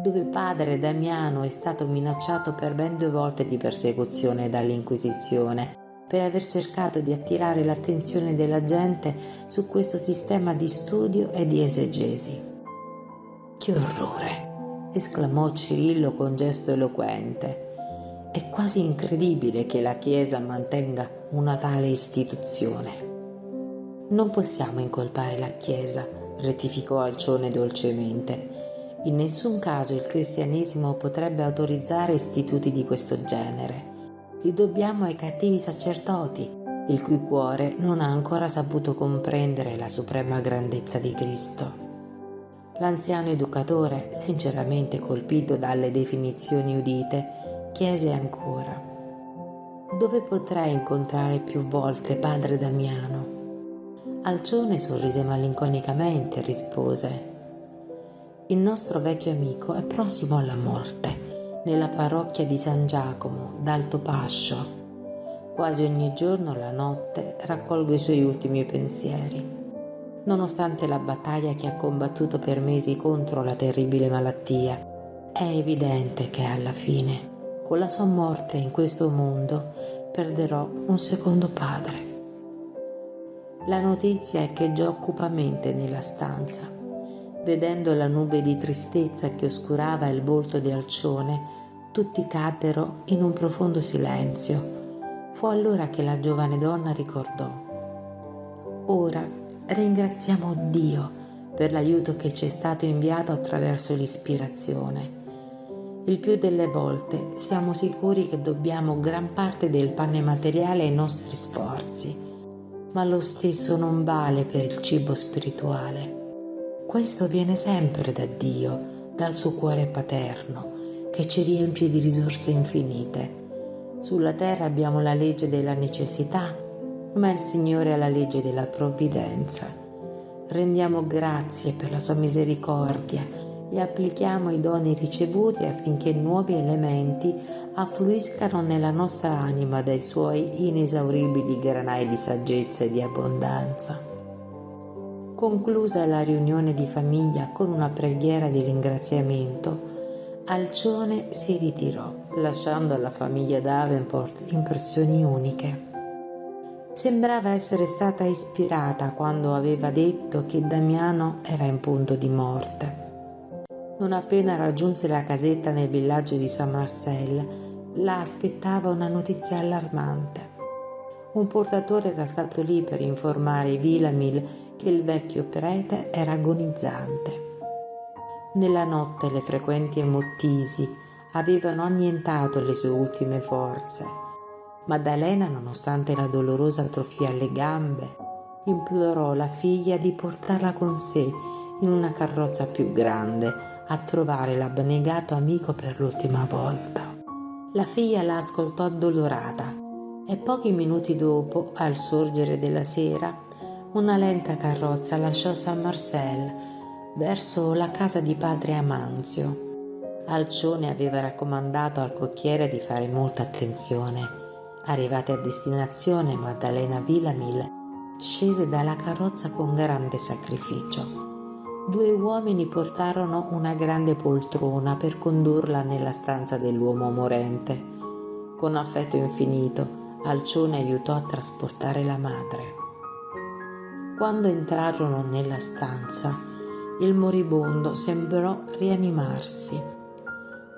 dove padre Damiano è stato minacciato per ben due volte di persecuzione dall'Inquisizione per aver cercato di attirare l'attenzione della gente su questo sistema di studio e di esegesi. Che orrore! esclamò Cirillo con gesto eloquente. È quasi incredibile che la Chiesa mantenga una tale istituzione. Non possiamo incolpare la Chiesa, rettificò Alcione dolcemente. In nessun caso il cristianesimo potrebbe autorizzare istituti di questo genere. Li dobbiamo ai cattivi sacerdoti, il cui cuore non ha ancora saputo comprendere la suprema grandezza di Cristo. L'anziano educatore, sinceramente colpito dalle definizioni udite, chiese ancora dove potrei incontrare più volte padre Damiano? Alcione sorrise malinconicamente e rispose Il nostro vecchio amico è prossimo alla morte, nella parrocchia di San Giacomo, d'Alto Pascio. Quasi ogni giorno la notte raccolgo i suoi ultimi pensieri nonostante la battaglia che ha combattuto per mesi contro la terribile malattia. È evidente che alla fine, con la sua morte in questo mondo, perderò un secondo padre. La notizia è che giocupamente mente nella stanza. Vedendo la nube di tristezza che oscurava il volto di Alcione, tutti caddero in un profondo silenzio. Fu allora che la giovane donna ricordò. Ora Ringraziamo Dio per l'aiuto che ci è stato inviato attraverso l'ispirazione. Il più delle volte siamo sicuri che dobbiamo gran parte del pane materiale ai nostri sforzi, ma lo stesso non vale per il cibo spirituale. Questo viene sempre da Dio, dal suo cuore paterno, che ci riempie di risorse infinite. Sulla terra abbiamo la legge della necessità ma il Signore ha la legge della provvidenza. Rendiamo grazie per la sua misericordia e applichiamo i doni ricevuti affinché nuovi elementi affluiscano nella nostra anima dai suoi inesauribili granai di saggezza e di abbondanza. Conclusa la riunione di famiglia con una preghiera di ringraziamento, Alcione si ritirò, lasciando alla famiglia Davenport impressioni uniche. Sembrava essere stata ispirata quando aveva detto che Damiano era in punto di morte. Non appena raggiunse la casetta nel villaggio di San Marcel, la aspettava una notizia allarmante. Un portatore era stato lì per informare Villamil che il vecchio prete era agonizzante. Nella notte le frequenti emottisi avevano annientato le sue ultime forze Maddalena, nonostante la dolorosa atrofia alle gambe, implorò la figlia di portarla con sé in una carrozza più grande a trovare l'abnegato amico per l'ultima volta. La figlia la ascoltò addolorata e pochi minuti dopo, al sorgere della sera, una lenta carrozza lasciò San Marcel verso la casa di padre Amanzio. Alcione aveva raccomandato al cocchiere di fare molta attenzione Arrivate a destinazione, Maddalena Villamil scese dalla carrozza con grande sacrificio. Due uomini portarono una grande poltrona per condurla nella stanza dell'uomo morente. Con affetto infinito, Alcione aiutò a trasportare la madre. Quando entrarono nella stanza, il moribondo sembrò rianimarsi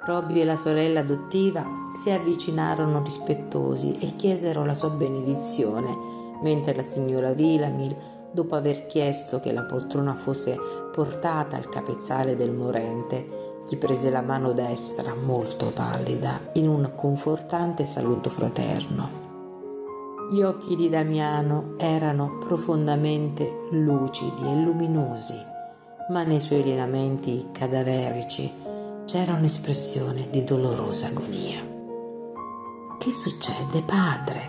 Robby e la sorella adottiva si avvicinarono rispettosi e chiesero la sua benedizione mentre la signora Vilamil, dopo aver chiesto che la poltrona fosse portata al capezzale del morente, gli prese la mano destra, molto pallida, in un confortante saluto fraterno. Gli occhi di Damiano erano profondamente lucidi e luminosi, ma nei suoi lineamenti cadaverici c'era un'espressione di dolorosa agonia. Che succede, padre?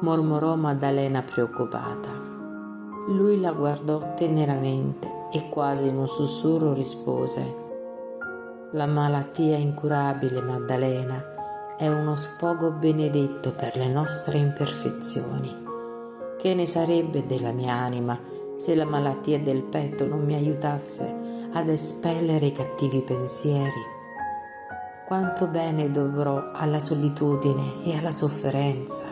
mormorò Maddalena preoccupata. Lui la guardò teneramente e quasi in un sussurro rispose la malattia incurabile, Maddalena, è uno sfogo benedetto per le nostre imperfezioni. Che ne sarebbe della mia anima se la malattia del petto non mi aiutasse ad espellere i cattivi pensieri? Quanto bene dovrò alla solitudine e alla sofferenza.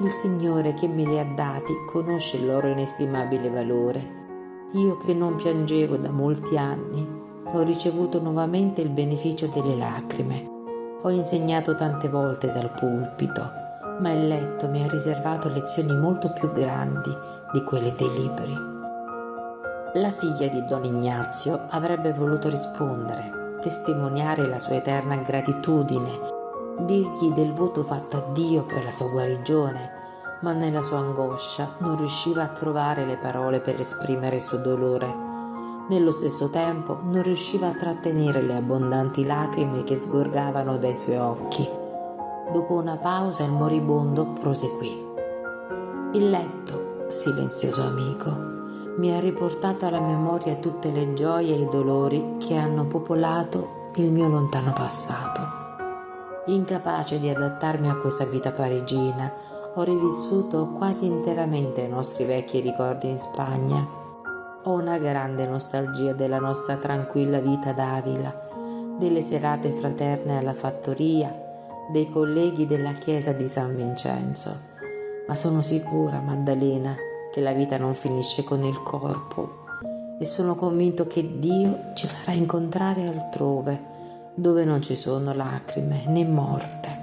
Il Signore che me li ha dati conosce il loro inestimabile valore. Io che non piangevo da molti anni, ho ricevuto nuovamente il beneficio delle lacrime. Ho insegnato tante volte dal pulpito, ma il letto mi ha riservato lezioni molto più grandi di quelle dei libri. La figlia di Don Ignazio avrebbe voluto rispondere, testimoniare la sua eterna gratitudine, dirgli del voto fatto a Dio per la sua guarigione, ma nella sua angoscia non riusciva a trovare le parole per esprimere il suo dolore nello stesso tempo non riusciva a trattenere le abbondanti lacrime che sgorgavano dai suoi occhi. Dopo una pausa il moribondo proseguì. Il letto, silenzioso amico, mi ha riportato alla memoria tutte le gioie e i dolori che hanno popolato il mio lontano passato. Incapace di adattarmi a questa vita parigina, ho rivissuto quasi interamente i nostri vecchi ricordi in Spagna ho una grande nostalgia della nostra tranquilla vita d'Avila, delle serate fraterne alla fattoria, dei colleghi della chiesa di San Vincenzo. Ma sono sicura, Maddalena, che la vita non finisce con il corpo e sono convinto che Dio ci farà incontrare altrove, dove non ci sono lacrime né morte.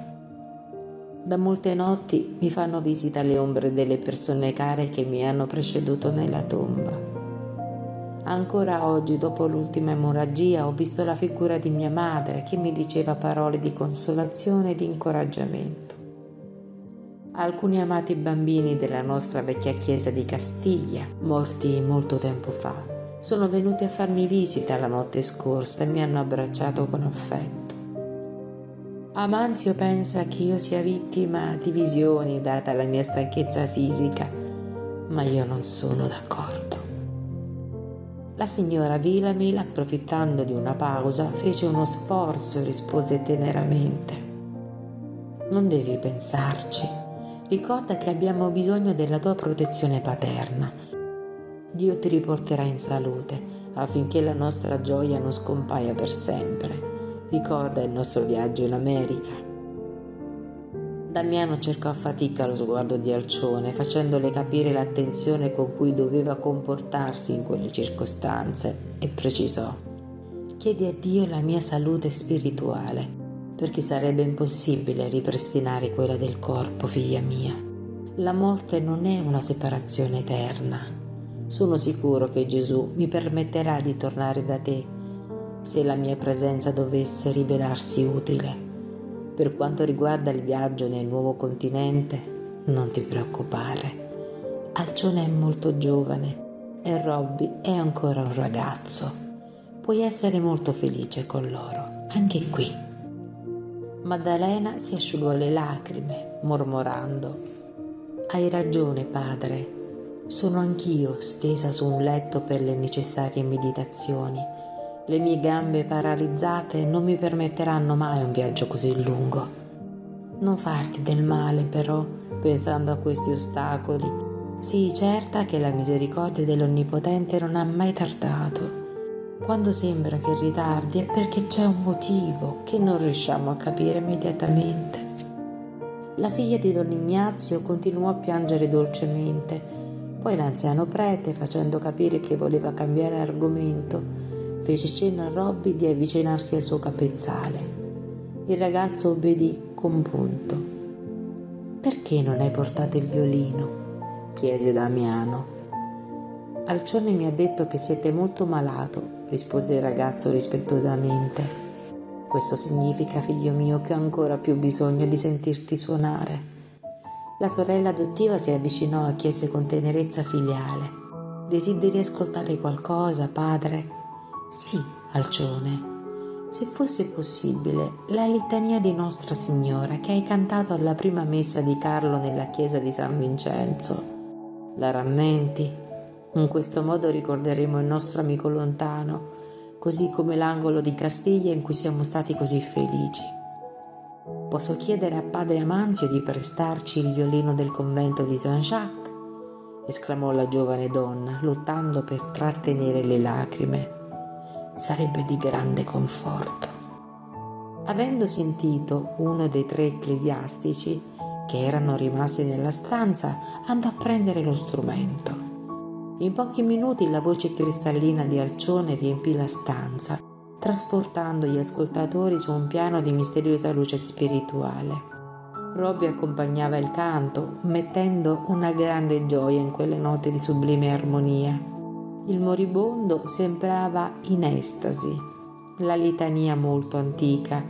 Da molte notti mi fanno visita le ombre delle persone care che mi hanno preceduto nella tomba. Ancora oggi, dopo l'ultima emorragia, ho visto la figura di mia madre che mi diceva parole di consolazione e di incoraggiamento. Alcuni amati bambini della nostra vecchia chiesa di Castiglia, morti molto tempo fa, sono venuti a farmi visita la notte scorsa e mi hanno abbracciato con affetto. Amanzio pensa che io sia vittima di visioni data la mia stanchezza fisica, ma io non sono d'accordo. La signora Villamil, approfittando di una pausa, fece uno sforzo e rispose teneramente. Non devi pensarci. Ricorda che abbiamo bisogno della tua protezione paterna. Dio ti riporterà in salute affinché la nostra gioia non scompaia per sempre. Ricorda il nostro viaggio in America. Damiano cercò a fatica lo sguardo di Alcione, facendole capire l'attenzione con cui doveva comportarsi in quelle circostanze, e precisò: Chiedi a Dio la mia salute spirituale, perché sarebbe impossibile ripristinare quella del corpo, figlia mia. La morte non è una separazione eterna. Sono sicuro che Gesù mi permetterà di tornare da te se la mia presenza dovesse rivelarsi utile. Per quanto riguarda il viaggio nel nuovo continente, non ti preoccupare. Alcione è molto giovane e Robby è ancora un ragazzo. Puoi essere molto felice con loro, anche qui. Maddalena si asciugò le lacrime, mormorando. Hai ragione, padre. Sono anch'io stesa su un letto per le necessarie meditazioni le mie gambe paralizzate non mi permetteranno mai un viaggio così lungo. Non farti del male, però, pensando a questi ostacoli. Sii certa che la misericordia dell'Onnipotente non ha mai tardato. Quando sembra che ritardi è perché c'è un motivo che non riusciamo a capire immediatamente. La figlia di Don Ignazio continuò a piangere dolcemente. Poi l'anziano prete, facendo capire che voleva cambiare argomento, fece cenno a Robby di avvicinarsi al suo capezzale. Il ragazzo obbedì compunto. perché non hai portato il violino? chiese Damiano. Alcione mi ha detto che siete molto malato, rispose il ragazzo rispettosamente. Questo significa, figlio mio, che ho ancora più bisogno di sentirti suonare. La sorella adottiva si avvicinò e chiese con tenerezza filiale. Desideri ascoltare qualcosa, padre? Sì, Alcione. Se fosse possibile, la litania di Nostra Signora che hai cantato alla prima messa di Carlo nella chiesa di San Vincenzo. La rammenti? In questo modo ricorderemo il nostro amico lontano, così come l'angolo di Castiglia in cui siamo stati così felici. Posso chiedere a padre Amanzio di prestarci il violino del convento di Saint-Jacques? esclamò la giovane donna, lottando per trattenere le lacrime. Sarebbe di grande conforto. Avendo sentito uno dei tre ecclesiastici che erano rimasti nella stanza, andò a prendere lo strumento. In pochi minuti la voce cristallina di Alcione riempì la stanza, trasportando gli ascoltatori su un piano di misteriosa luce spirituale. Robby accompagnava il canto, mettendo una grande gioia in quelle note di sublime armonia. Il moribondo sembrava in estasi. La litania molto antica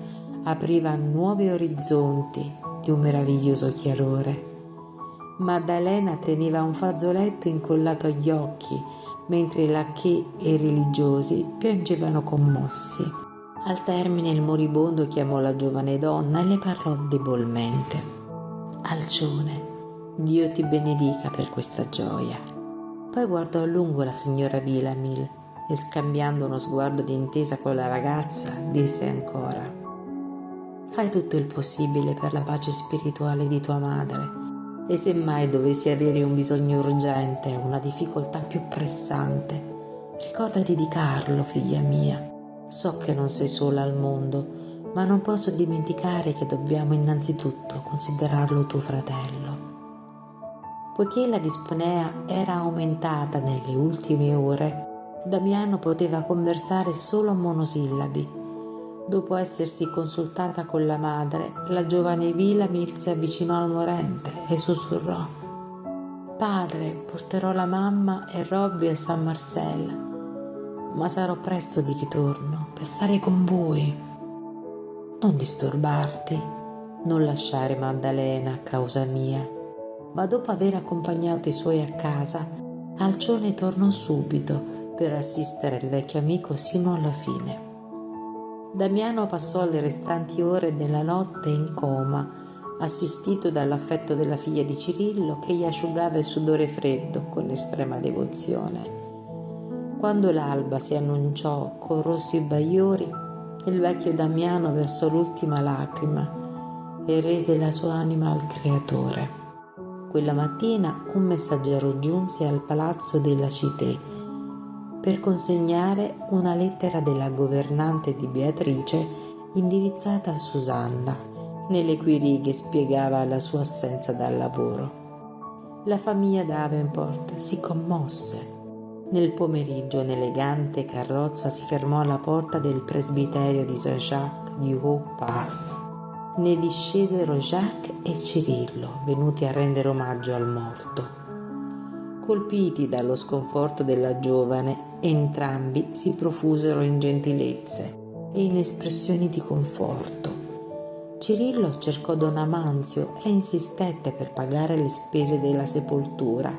apriva nuovi orizzonti di un meraviglioso chiarore. Maddalena teneva un fazzoletto incollato agli occhi, mentre i lacchè e i religiosi piangevano commossi. Al termine il moribondo chiamò la giovane donna e le parlò debolmente. Alcione, Dio ti benedica per questa gioia. Poi guardò a lungo la signora Vilamil e scambiando uno sguardo di intesa con la ragazza, disse ancora Fai tutto il possibile per la pace spirituale di tua madre e se mai dovessi avere un bisogno urgente, una difficoltà più pressante, ricordati di Carlo, figlia mia. So che non sei sola al mondo, ma non posso dimenticare che dobbiamo innanzitutto considerarlo tuo fratello. Poiché la disponea era aumentata nelle ultime ore, Damiano poteva conversare solo a monosillabi Dopo essersi consultata con la madre, la giovane Vilamil si avvicinò al morente e sussurrò: Padre, porterò la mamma e Robby a San Marcello, ma sarò presto di ritorno per stare con voi. Non disturbarti, non lasciare Maddalena a causa mia. Ma dopo aver accompagnato i suoi a casa, Alcione tornò subito per assistere il vecchio amico sino alla fine. Damiano passò le restanti ore della notte in coma, assistito dall'affetto della figlia di Cirillo che gli asciugava il sudore freddo con estrema devozione. Quando l'alba si annunciò con rossi bagliori, il vecchio Damiano versò l'ultima lacrima e rese la sua anima al Creatore. Quella mattina un messaggero giunse al palazzo della Cité per consegnare una lettera della governante di Beatrice indirizzata a Susanna, nelle cui righe spiegava la sua assenza dal lavoro. La famiglia Davenport si commosse. Nel pomeriggio un'elegante carrozza si fermò alla porta del presbiterio di Saint-Jacques du Haut-Pas. Ne discesero Jacques e Cirillo, venuti a rendere omaggio al morto. Colpiti dallo sconforto della giovane, entrambi si profusero in gentilezze e in espressioni di conforto. Cirillo cercò Don Amanzio e insistette per pagare le spese della sepoltura,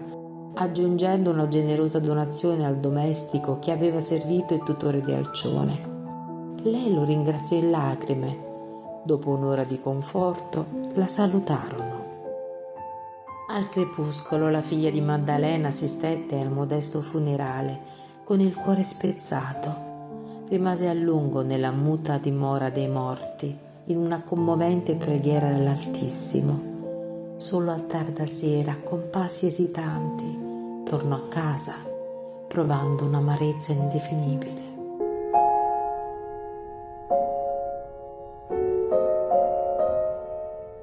aggiungendo una generosa donazione al domestico che aveva servito il tutore di Alcione. Lei lo ringraziò in lacrime. Dopo un'ora di conforto, la salutarono. Al crepuscolo la figlia di Maddalena assistette al modesto funerale con il cuore spezzato. Rimase a lungo nella muta dimora dei morti, in una commovente preghiera dell'Altissimo. Solo a tarda sera, con passi esitanti, tornò a casa, provando un'amarezza indefinibile.